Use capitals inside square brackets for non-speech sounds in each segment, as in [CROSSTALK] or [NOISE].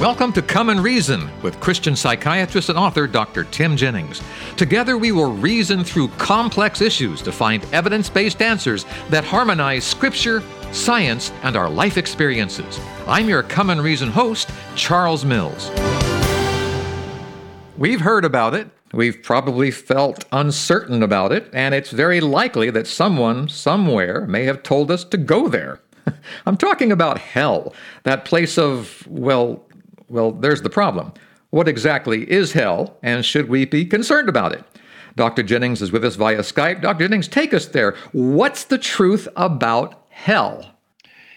Welcome to Come and Reason with Christian psychiatrist and author Dr. Tim Jennings. Together, we will reason through complex issues to find evidence based answers that harmonize Scripture, science, and our life experiences. I'm your Come and Reason host, Charles Mills. We've heard about it. We've probably felt uncertain about it, and it's very likely that someone, somewhere, may have told us to go there. [LAUGHS] I'm talking about hell, that place of, well, well, there's the problem. What exactly is hell, and should we be concerned about it? Dr. Jennings is with us via Skype. Dr. Jennings, take us there. What's the truth about hell?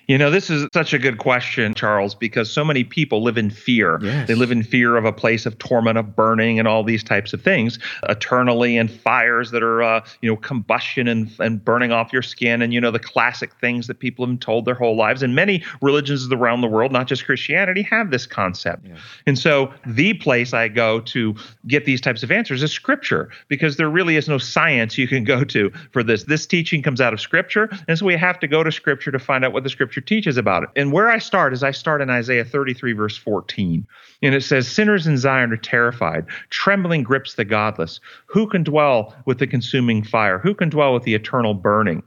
You know, this is such a good question, Charles, because so many people live in fear. Yes. They live in fear of a place of torment, of burning, and all these types of things eternally, and fires that are, uh, you know, combustion and, and burning off your skin, and, you know, the classic things that people have been told their whole lives. And many religions around the world, not just Christianity, have this concept. Yeah. And so the place I go to get these types of answers is Scripture, because there really is no science you can go to for this. This teaching comes out of Scripture, and so we have to go to Scripture to find out what the Scripture scripture teaches about it. And where I start is I start in Isaiah 33, verse 14. And it says, Sinners in Zion are terrified. Trembling grips the godless. Who can dwell with the consuming fire? Who can dwell with the eternal burning?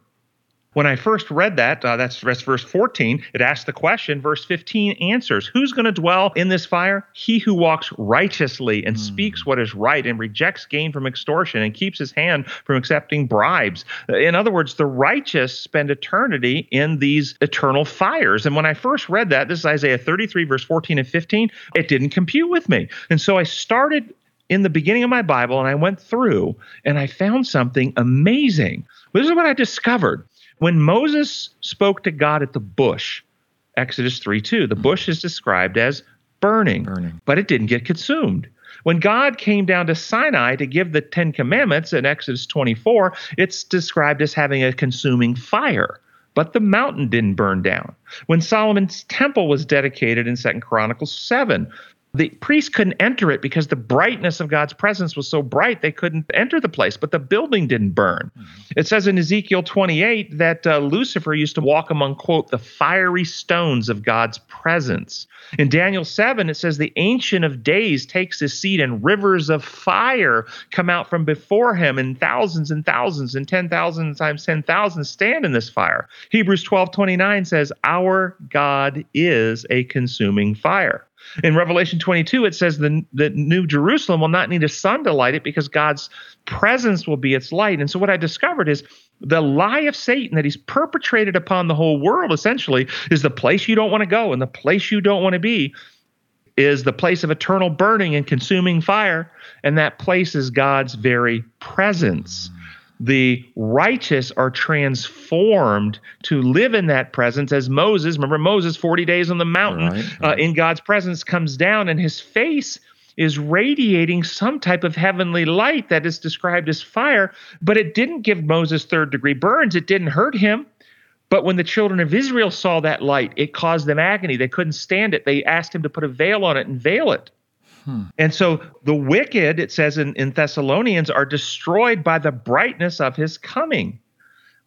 When I first read that, uh, that's, that's verse 14, it asks the question. Verse 15 answers Who's going to dwell in this fire? He who walks righteously and mm. speaks what is right and rejects gain from extortion and keeps his hand from accepting bribes. In other words, the righteous spend eternity in these eternal fires. And when I first read that, this is Isaiah 33, verse 14 and 15, it didn't compute with me. And so I started in the beginning of my Bible and I went through and I found something amazing. This is what I discovered. When Moses spoke to God at the bush, Exodus 3 2, the bush is described as burning, burning, but it didn't get consumed. When God came down to Sinai to give the Ten Commandments in Exodus 24, it's described as having a consuming fire but the mountain didn't burn down. When Solomon's temple was dedicated in Second Chronicles 7, the priests couldn't enter it because the brightness of God's presence was so bright they couldn't enter the place, but the building didn't burn. Mm-hmm. It says in Ezekiel 28 that uh, Lucifer used to walk among, quote, the fiery stones of God's presence. In Daniel 7, it says the Ancient of Days takes his seat and rivers of fire come out from before him, and thousands and thousands and 10,000 times 10,000 stand in this fire. Hebrews 12 29 says, Our God is a consuming fire. In Revelation 22, it says the, the New Jerusalem will not need a sun to light it because God's presence will be its light. And so, what I discovered is the lie of Satan that he's perpetrated upon the whole world essentially is the place you don't want to go and the place you don't want to be is the place of eternal burning and consuming fire. And that place is God's very presence the righteous are transformed to live in that presence as Moses, remember Moses 40 days on the mountain right, right. Uh, in God's presence comes down and his face is radiating some type of heavenly light that is described as fire, but it didn't give Moses third degree burns. It didn't hurt him. But when the children of Israel saw that light, it caused them agony. They couldn't stand it. They asked him to put a veil on it and veil it. Hmm. And so the wicked, it says in, in Thessalonians, are destroyed by the brightness of his coming.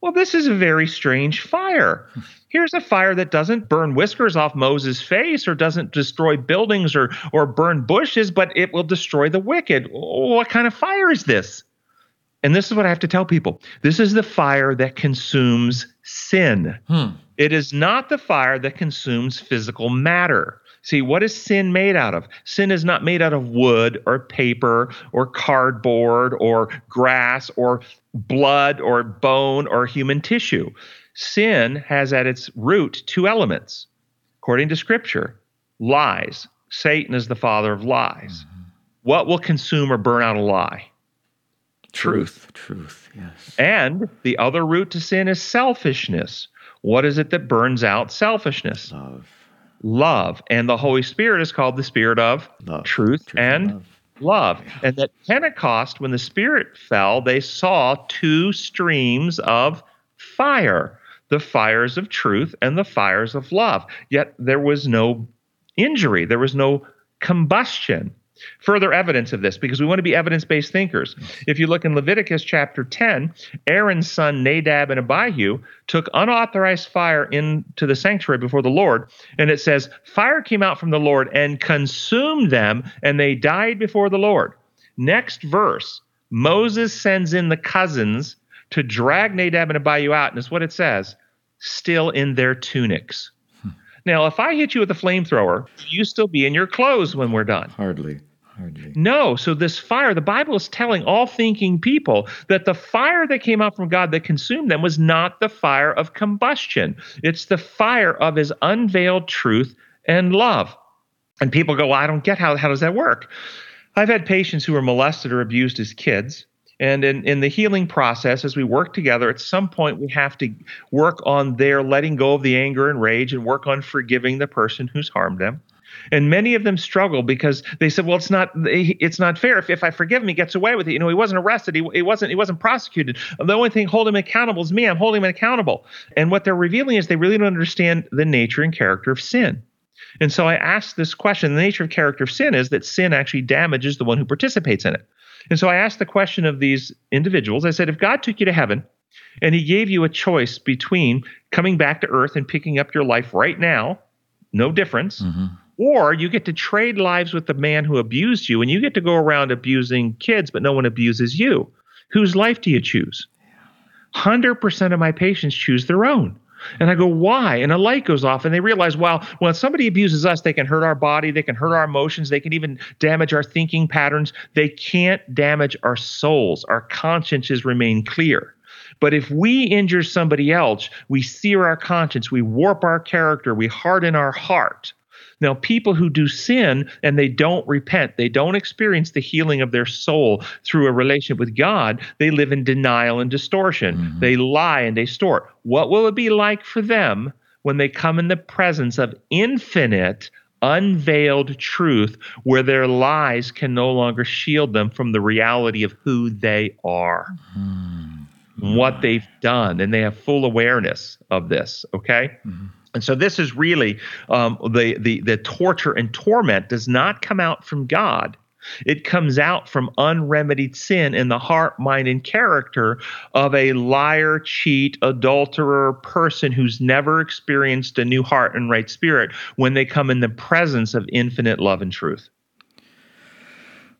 Well, this is a very strange fire. [LAUGHS] Here's a fire that doesn't burn whiskers off Moses' face or doesn't destroy buildings or, or burn bushes, but it will destroy the wicked. What kind of fire is this? And this is what I have to tell people this is the fire that consumes sin. Hmm. It is not the fire that consumes physical matter. See, what is sin made out of? Sin is not made out of wood or paper or cardboard or grass or blood or bone or human tissue. Sin has at its root two elements. According to Scripture, lies. Satan is the father of lies. Mm-hmm. What will consume or burn out a lie? Truth. Truth, yes. And the other root to sin is selfishness. What is it that burns out selfishness? Love love. And the Holy Spirit is called the Spirit of love. truth, truth and, and, love. love. And that Pentecost, when the Spirit fell, they saw two streams of fire the fires of truth and the fires of love. Yet there was no injury, there was no combustion. Further evidence of this, because we want to be evidence based thinkers. If you look in Leviticus chapter 10, Aaron's son Nadab and Abihu took unauthorized fire into the sanctuary before the Lord. And it says, Fire came out from the Lord and consumed them, and they died before the Lord. Next verse, Moses sends in the cousins to drag Nadab and Abihu out. And it's what it says still in their tunics. Hmm. Now, if I hit you with a flamethrower, you still be in your clothes when we're done. Hardly. Hardly. No, so this fire, the Bible is telling all thinking people that the fire that came out from God that consumed them was not the fire of combustion. It's the fire of his unveiled truth and love. And people go, well, I don't get how, how does that work? I've had patients who were molested or abused as kids. And in, in the healing process, as we work together, at some point we have to work on their letting go of the anger and rage and work on forgiving the person who's harmed them. And many of them struggle because they said, "Well, it's not it's not fair. If, if I forgive him, he gets away with it. You know, he wasn't arrested. He, he wasn't he wasn't prosecuted. The only thing holding him accountable is me. I'm holding him accountable." And what they're revealing is they really don't understand the nature and character of sin. And so I asked this question. The nature of character of sin is that sin actually damages the one who participates in it. And so I asked the question of these individuals. I said, if God took you to heaven and he gave you a choice between coming back to earth and picking up your life right now, no difference, mm-hmm. Or you get to trade lives with the man who abused you, and you get to go around abusing kids, but no one abuses you. Whose life do you choose? 100% of my patients choose their own. And I go, why? And a light goes off, and they realize, well, when somebody abuses us, they can hurt our body, they can hurt our emotions, they can even damage our thinking patterns. They can't damage our souls. Our consciences remain clear. But if we injure somebody else, we sear our conscience, we warp our character, we harden our heart. Now, people who do sin and they don't repent, they don't experience the healing of their soul through a relationship with God, they live in denial and distortion. Mm-hmm. They lie and they distort. What will it be like for them when they come in the presence of infinite, unveiled truth where their lies can no longer shield them from the reality of who they are? Mm-hmm. What they've done, and they have full awareness of this, okay? Mm-hmm. And so this is really um, the, the the torture and torment does not come out from God. It comes out from unremedied sin in the heart, mind, and character of a liar, cheat, adulterer person who's never experienced a new heart and right spirit when they come in the presence of infinite love and truth.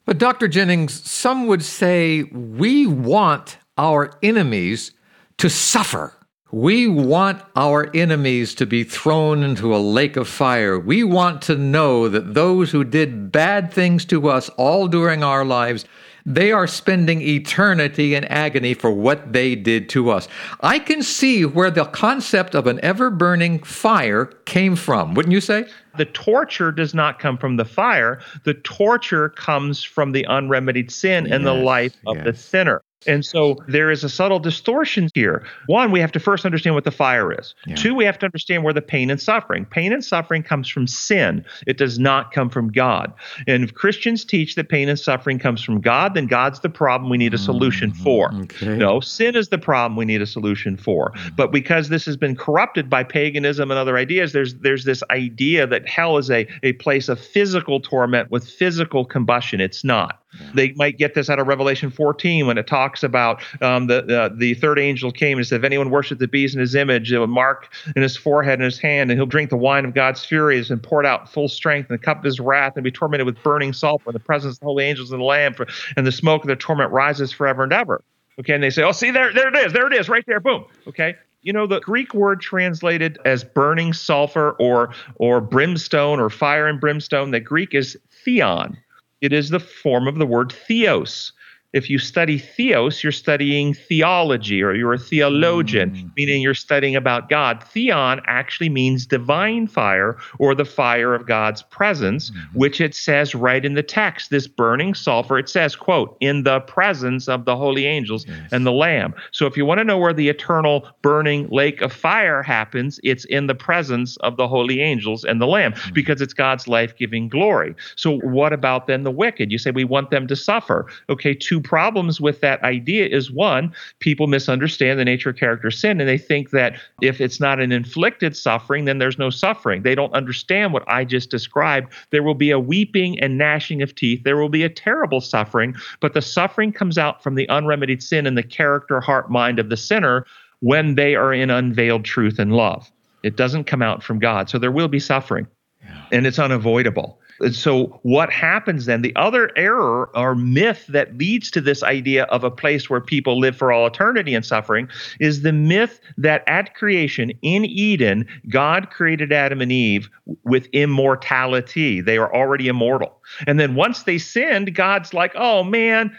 But, Dr. Jennings, some would say we want our enemies to suffer. We want our enemies to be thrown into a lake of fire. We want to know that those who did bad things to us all during our lives, they are spending eternity in agony for what they did to us. I can see where the concept of an ever burning fire came from, wouldn't you say? The torture does not come from the fire. The torture comes from the unremedied sin yes, and the life of yes. the sinner. And so there is a subtle distortion here. One, we have to first understand what the fire is. Yeah. Two, we have to understand where the pain and suffering. Pain and suffering comes from sin. It does not come from God. And if Christians teach that pain and suffering comes from God, then God's the problem we need a solution mm-hmm. for. Okay. No, sin is the problem we need a solution for. Mm-hmm. But because this has been corrupted by paganism and other ideas, there's there's this idea that hell is a, a place of physical torment with physical combustion. It's not. They might get this out of Revelation 14 when it talks about um, the, the the third angel came and said, "If anyone worships the beast in his image, it will mark in his forehead and his hand, and he'll drink the wine of God's furies and pour it out full strength, in the cup of his wrath, and be tormented with burning sulfur in the presence of the holy angels and the Lamb, for, and the smoke of their torment rises forever and ever." Okay, and they say, "Oh, see there, there it is, there it is, right there, boom." Okay, you know the greek word translated as burning sulfur or or brimstone or fire and brimstone the greek is theon it is the form of the word theos. If you study theos, you're studying theology or you're a theologian, mm. meaning you're studying about God. Theon actually means divine fire or the fire of God's presence, mm-hmm. which it says right in the text. This burning sulfur, it says, quote, in the presence of the holy angels yes. and the Lamb. So if you want to know where the eternal burning lake of fire happens, it's in the presence of the holy angels and the Lamb mm-hmm. because it's God's life giving glory. So what about then the wicked? You say we want them to suffer. Okay, two two problems with that idea is one, people misunderstand the nature of character sin and they think that if it's not an inflicted suffering, then there's no suffering. They don't understand what I just described. There will be a weeping and gnashing of teeth. There will be a terrible suffering, but the suffering comes out from the unremedied sin in the character, heart, mind of the sinner when they are in unveiled truth and love. It doesn't come out from God. So there will be suffering, yeah. and it's unavoidable. And so, what happens then? The other error or myth that leads to this idea of a place where people live for all eternity and suffering is the myth that at creation in Eden, God created Adam and Eve with immortality. They are already immortal. And then once they sinned, God's like, oh man,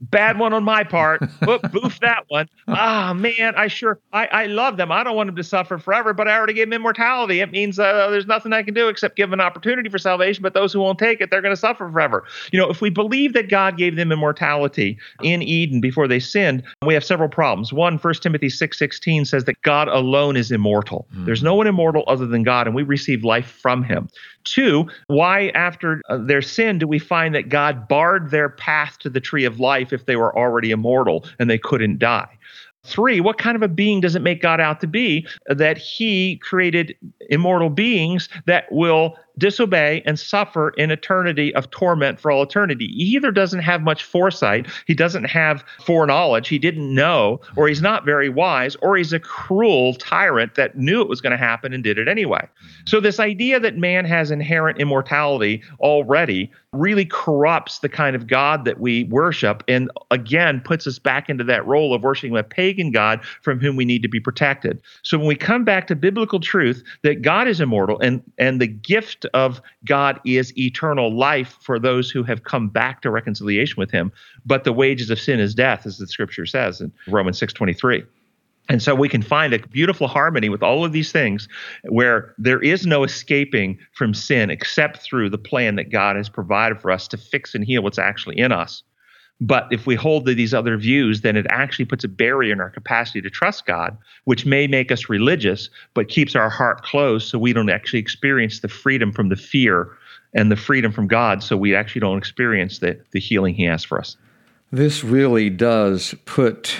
bad one on my part. [LAUGHS] boof that one. Ah, man, I sure I, I love them. I don't want them to suffer forever, but I already gave them immortality. It means uh, there's nothing I can do except give an opportunity for salvation. But those who won't take it, they're going to suffer forever. You know, if we believe that God gave them immortality in Eden before they sinned, we have several problems. One, 1 Timothy six sixteen says that God alone is immortal. Mm. There's no one immortal other than God, and we receive life from Him. Two, why after uh, their sin do we find that God barred their path to the tree of life if they were already immortal and they couldn't die? Three, what kind of a being does it make God out to be that he created immortal beings that will disobey and suffer in eternity of torment for all eternity. He either doesn't have much foresight, he doesn't have foreknowledge, he didn't know, or he's not very wise, or he's a cruel tyrant that knew it was going to happen and did it anyway. So, this idea that man has inherent immortality already really corrupts the kind of God that we worship and again puts us back into that role of worshiping a pagan God from whom we need to be protected. So, when we come back to biblical truth that God is immortal and, and the gift of God is eternal life for those who have come back to reconciliation with him. But the wages of sin is death, as the scripture says in Romans 6:23. And so we can find a beautiful harmony with all of these things where there is no escaping from sin except through the plan that God has provided for us to fix and heal what's actually in us. But if we hold to these other views, then it actually puts a barrier in our capacity to trust God, which may make us religious, but keeps our heart closed so we don't actually experience the freedom from the fear and the freedom from God, so we actually don't experience the, the healing He has for us. This really does put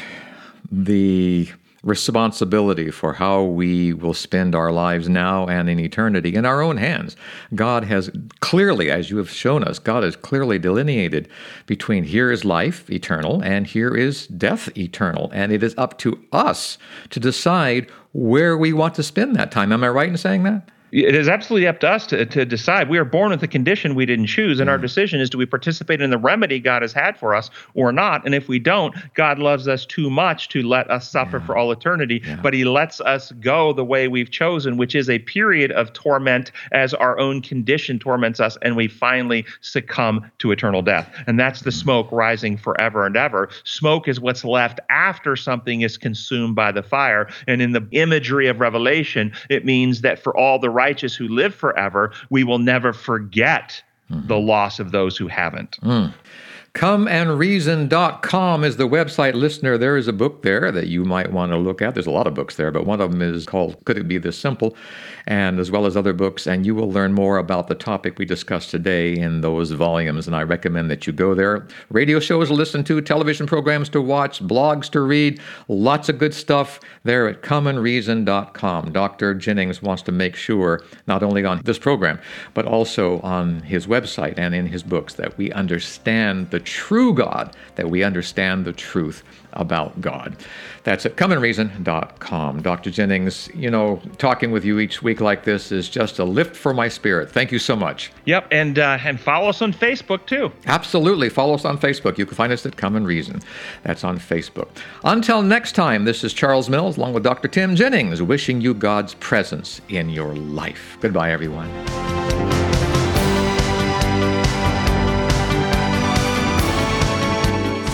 the responsibility for how we will spend our lives now and in eternity in our own hands. God has clearly, as you have shown us, God has clearly delineated between here is life eternal and here is death eternal. And it is up to us to decide where we want to spend that time. Am I right in saying that? It is absolutely up to us to, to decide. We are born with a condition we didn't choose, and mm. our decision is do we participate in the remedy God has had for us or not? And if we don't, God loves us too much to let us suffer yeah. for all eternity, yeah. but He lets us go the way we've chosen, which is a period of torment as our own condition torments us, and we finally succumb to eternal death. And that's the mm. smoke rising forever and ever. Smoke is what's left after something is consumed by the fire. And in the imagery of Revelation, it means that for all the righteous who live forever, we will never forget mm-hmm. the loss of those who haven't. Mm. ComeAndReason.com is the website listener. There is a book there that you might want to look at. There's a lot of books there, but one of them is called Could It Be This Simple? and as well as other books. And you will learn more about the topic we discussed today in those volumes. And I recommend that you go there. Radio shows to listen to, television programs to watch, blogs to read, lots of good stuff there at comeandreason.com. Dr. Jennings wants to make sure, not only on this program, but also on his website and in his books, that we understand the true God, that we understand the truth about God. That's at comeandreason.com. Dr. Jennings, you know, talking with you each week like this is just a lift for my spirit. Thank you so much. Yep, and uh, and follow us on Facebook too. Absolutely, follow us on Facebook. You can find us at Come and Reason. That's on Facebook. Until next time, this is Charles Mills along with Dr. Tim Jennings, wishing you God's presence in your life. Goodbye, everyone.